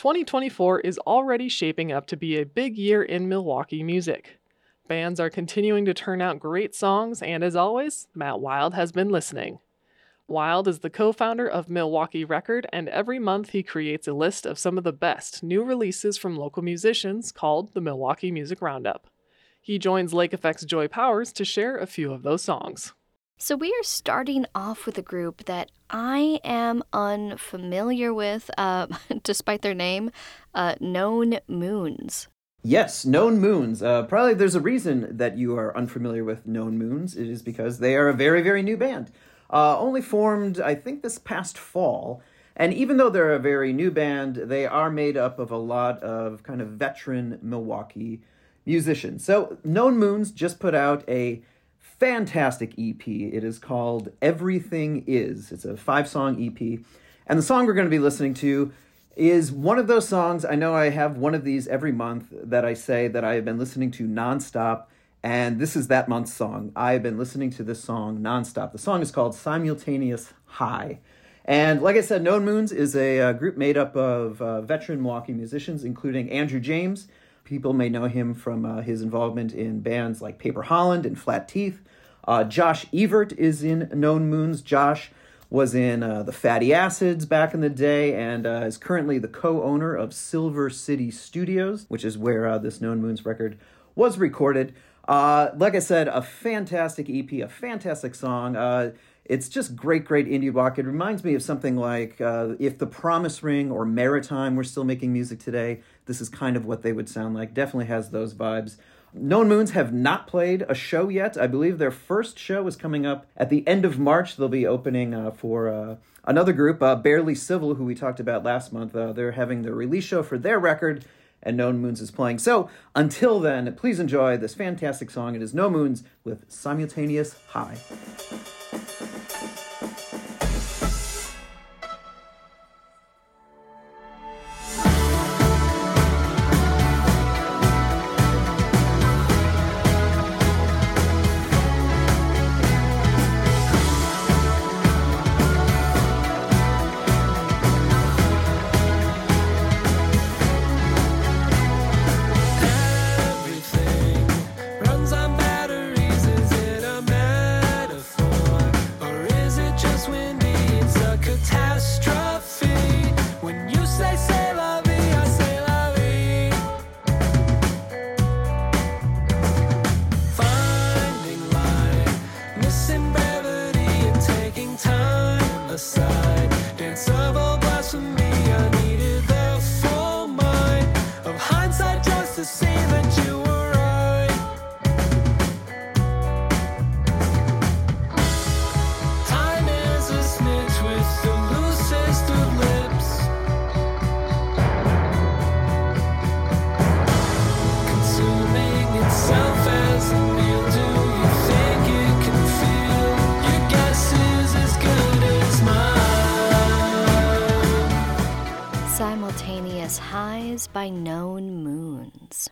2024 is already shaping up to be a big year in Milwaukee music. Bands are continuing to turn out great songs, and as always, Matt Wild has been listening. Wild is the co founder of Milwaukee Record, and every month he creates a list of some of the best new releases from local musicians called the Milwaukee Music Roundup. He joins Lake Effect's Joy Powers to share a few of those songs. So, we are starting off with a group that I am unfamiliar with, uh, despite their name uh, Known Moons. Yes, Known Moons. Uh, probably there's a reason that you are unfamiliar with Known Moons. It is because they are a very, very new band. Uh, only formed, I think, this past fall. And even though they're a very new band, they are made up of a lot of kind of veteran Milwaukee musicians. So, Known Moons just put out a fantastic EP. It is called Everything Is. It's a five song EP. And the song we're going to be listening to is one of those songs. I know I have one of these every month that I say that I have been listening to nonstop. And this is that month's song. I have been listening to this song nonstop. The song is called Simultaneous High. And like I said, Known Moons is a, uh, group made up of uh, veteran Milwaukee musicians, including Andrew James. People may know him from uh, his involvement in bands like Paper Holland and Flat Teeth. Uh, Josh Evert is in Known Moons. Josh was in uh, the Fatty Acids back in the day and uh, is currently the co owner of Silver City Studios, which is where uh, this Known Moons record was recorded. Uh, like I said, a fantastic EP, a fantastic song. It's just great, great indie rock. It reminds me of something like uh, if the Promise Ring or Maritime were still making music today, this is kind of what they would sound like. Definitely has those vibes. Known Moons have not played a show yet. I believe their first show is coming up at the end of March. They'll be opening uh, for uh, another group, uh, Barely Civil, who we talked about last month. Uh, they're having their release show for their record, and Known Moons is playing. So until then, please enjoy this fantastic song. It is Known Moons with Simultaneous High. By Known Moons.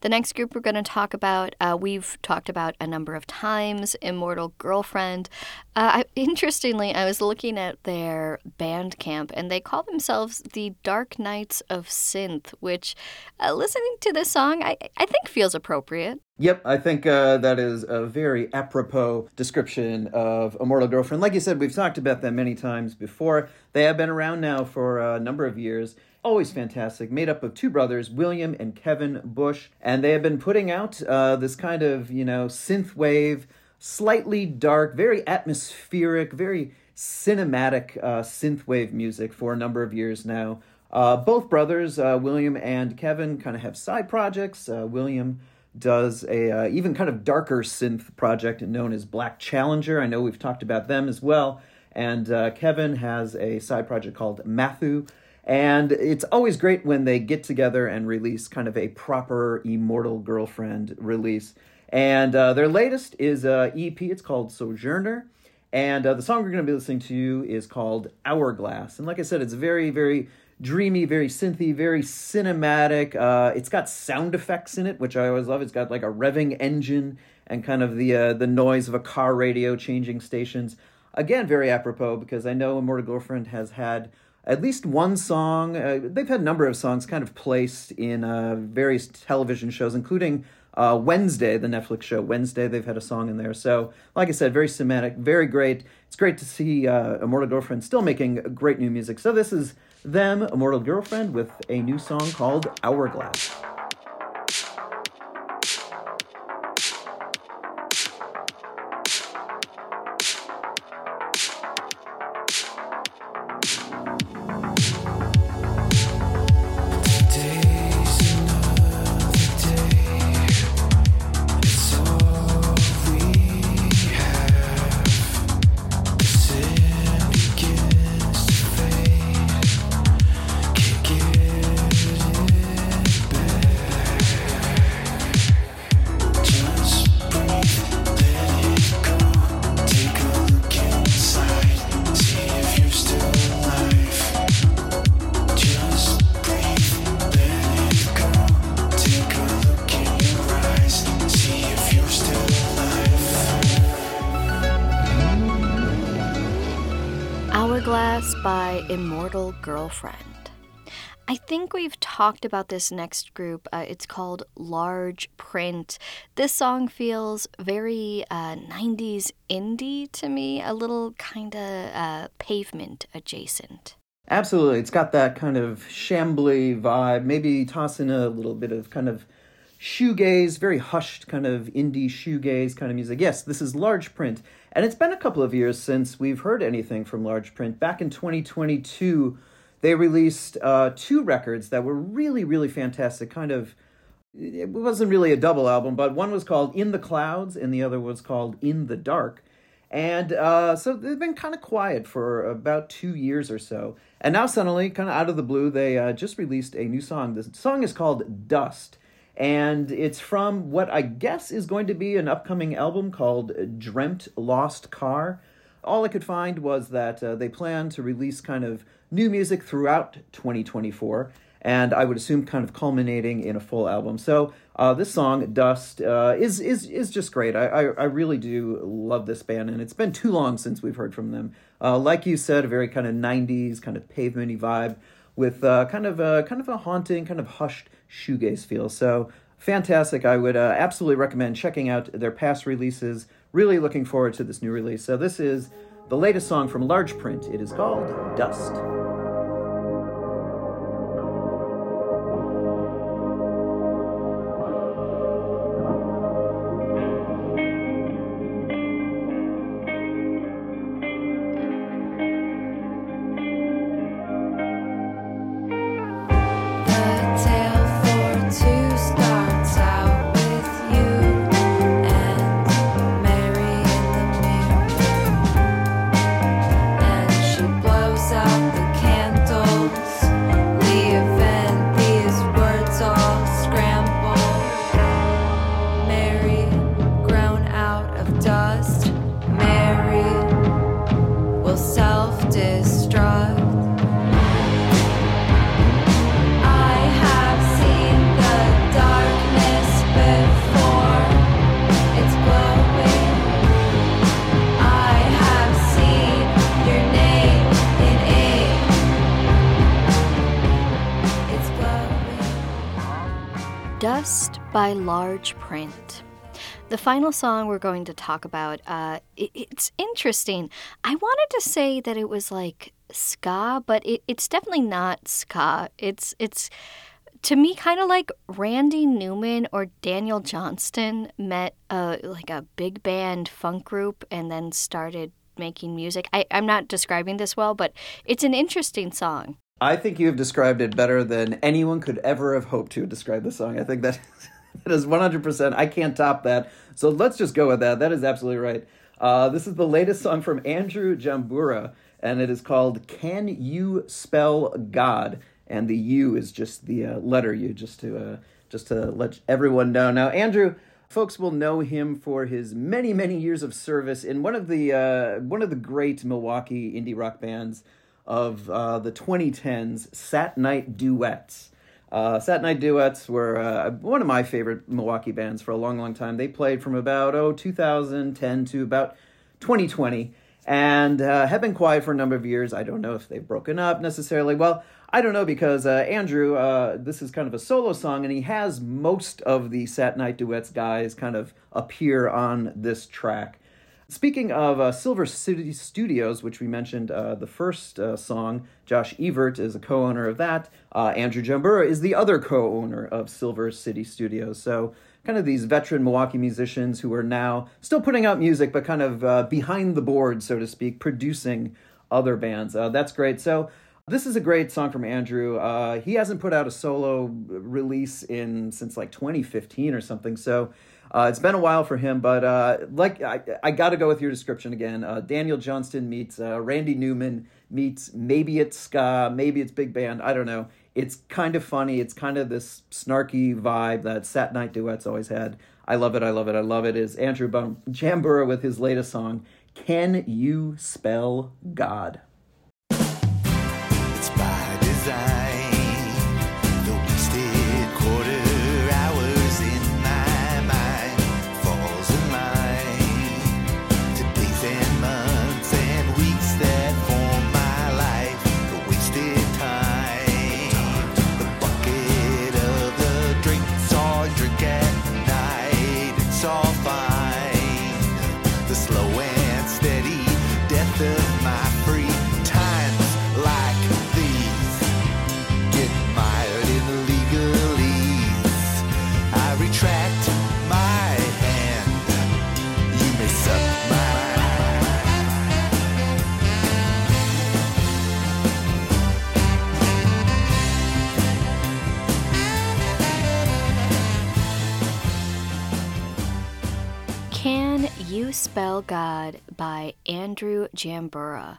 The next group we're going to talk about, uh, we've talked about a number of times Immortal Girlfriend. Uh, I, interestingly, I was looking at their Bandcamp and they call themselves the Dark Knights of Synth, which uh, listening to this song, I, I think feels appropriate. Yep, I think uh, that is a very apropos description of Immortal Girlfriend. Like you said, we've talked about them many times before. They have been around now for a number of years always fantastic, made up of two brothers, William and Kevin Bush, and they have been putting out uh, this kind of you know synth wave, slightly dark, very atmospheric, very cinematic uh, synth wave music for a number of years now. Uh, both brothers, uh, William and Kevin, kind of have side projects. Uh, William does a uh, even kind of darker synth project known as Black Challenger. I know we've talked about them as well. And Kevin has a side project called Matthew and it's always great when they get together and release kind of a proper Immortal Girlfriend release. And uh, their latest is a EP. It's called Sojourner. And uh, the song we're going to be listening to is called Hourglass. And like I said, it's very, very dreamy, very synthy, very cinematic. Uh, it's got sound effects in it, which I always love. It's got like a revving engine and kind of the uh, the noise of a car radio changing stations. Again, very apropos because I know Immortal Girlfriend has had at least one song. Uh, they've had a number of songs kind of placed in uh, various television shows, including uh, Wednesday, the Netflix show Wednesday. They've had a song in there. So, like I said, very cinematic, very great. It's great to see uh, Immortal Girlfriend still making great new music. So, this is them, Immortal Girlfriend, with a new song called Hourglass. Hourglass by Immortal Girlfriend. I think we've talked about this next group. Uh, it's called Large Print. This song feels very uh, 90s indie to me, a little kind of uh, pavement adjacent. Absolutely. It's got that kind of shambly vibe, maybe toss in a little bit of kind of shoegaze, very hushed kind of indie shoegaze kind of music. Yes, this is Large Print. And it's been a couple of years since we've heard anything from Large Print. Back in 2022, they released uh, two records that were really, really fantastic. Kind of, it wasn't really a double album, but one was called In the Clouds and the other was called In the Dark. And uh, so they've been kind of quiet for about two years or so. And now, suddenly, kind of out of the blue, they uh, just released a new song. The song is called Dust and it's from what I guess is going to be an upcoming album called Dreamt Lost Car. All I could find was that uh, they plan to release kind of new music throughout 2024, and I would assume kind of culminating in a full album. So uh, this song Dust uh, is is is just great. I, I, I really do love this band, and it's been too long since we've heard from them. Uh, like you said, a very kind of 90s kind of pavementy vibe with uh, kind of a kind of a haunting, kind of hushed shoegaze feel. So fantastic. I would uh, absolutely recommend checking out their past releases. Really looking forward to this new release. So this is the latest song from Large Print. It is called Dust. Dust. Mary will self destruct I have seen the darkness before. It's glowing. I have seen your name in a dust by Large Print. The final song we're going to talk about, uh, it, it's interesting. I wanted to say that it was like ska, but it, it's definitely not ska. It's it's to me kind of like Randy Newman or Daniel Johnston met a like a big band funk group and then started making music. I, I'm not describing this well, but it's an interesting song. I think you have described it better than anyone could ever have hoped to describe the song. I think that that is 100%. I can't top that. So let's just go with that. That is absolutely right. Uh, this is the latest song from Andrew Jambura, and it is called Can You Spell God? And the U is just the uh, letter U, just to, uh, just to let everyone know. Now, Andrew, folks will know him for his many, many years of service in one of the, uh, one of the great Milwaukee indie rock bands of uh, the 2010s Sat Night Duets. Uh, Sat Night Duets were uh, one of my favorite Milwaukee bands for a long, long time. They played from about oh 2010 to about 2020, and uh, have been quiet for a number of years. I don't know if they've broken up necessarily. Well, I don't know because uh, Andrew, uh, this is kind of a solo song, and he has most of the Sat Night Duets guys kind of appear on this track. Speaking of uh, Silver City Studios, which we mentioned uh, the first uh, song, Josh Evert is a co owner of that. Uh, Andrew Jambura is the other co owner of Silver City Studios. So, kind of these veteran Milwaukee musicians who are now still putting out music, but kind of uh, behind the board, so to speak, producing other bands. Uh, that's great. So, this is a great song from Andrew. he hasn't put out a solo release in since like 2015 or something. So, uh, it's been a while for him, but uh, like I, I got to go with your description again. Uh, Daniel Johnston meets uh, Randy Newman meets maybe it's ska, maybe it's big band. I don't know. It's kind of funny. It's kind of this snarky vibe that Sat Night Duets always had. I love it. I love it. I love it. Is Andrew Bum- Jambura with his latest song, "Can You Spell God?" Can You Spell God by Andrew Jambura.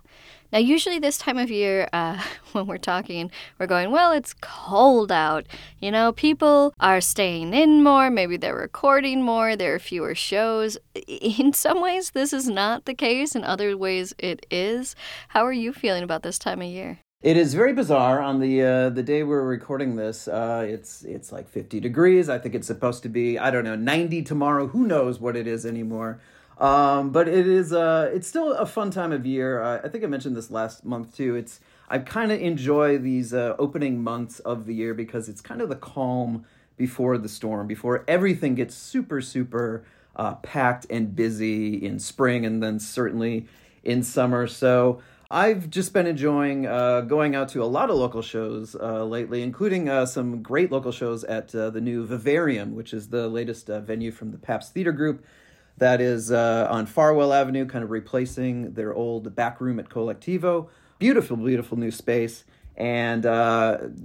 Now, usually this time of year, uh, when we're talking, we're going, well, it's cold out. You know, people are staying in more, maybe they're recording more, there are fewer shows. In some ways, this is not the case, in other ways, it is. How are you feeling about this time of year? It is very bizarre. On the uh, the day we're recording this, uh, it's it's like fifty degrees. I think it's supposed to be I don't know ninety tomorrow. Who knows what it is anymore? Um, but it is uh, it's still a fun time of year. Uh, I think I mentioned this last month too. It's I kind of enjoy these uh, opening months of the year because it's kind of the calm before the storm, before everything gets super super uh, packed and busy in spring, and then certainly in summer. So. I've just been enjoying uh, going out to a lot of local shows uh, lately, including uh, some great local shows at uh, the new Vivarium, which is the latest uh, venue from the Pabst Theater Group that is uh, on Farwell Avenue, kind of replacing their old back room at Colectivo. Beautiful, beautiful new space. And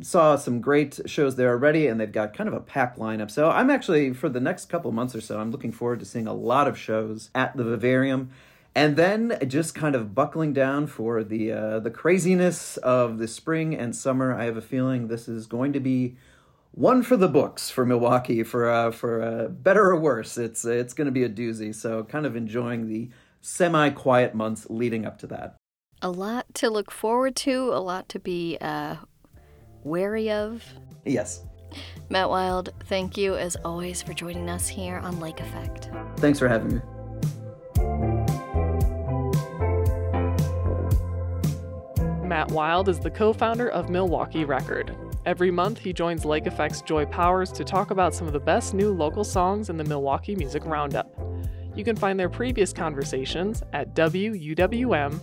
saw some great shows there already, and they've got kind of a packed lineup. So I'm actually, for the next couple months or so, I'm looking forward to seeing a lot of shows at the Vivarium and then just kind of buckling down for the uh, the craziness of the spring and summer. I have a feeling this is going to be one for the books for Milwaukee for uh, for uh, better or worse. It's it's going to be a doozy. So kind of enjoying the semi quiet months leading up to that. A lot to look forward to, a lot to be uh, wary of. Yes. Matt Wild, thank you as always for joining us here on Lake Effect. Thanks for having me. Matt Wild is the co founder of Milwaukee Record. Every month, he joins Lake Effect's Joy Powers to talk about some of the best new local songs in the Milwaukee Music Roundup. You can find their previous conversations at WUWM.com.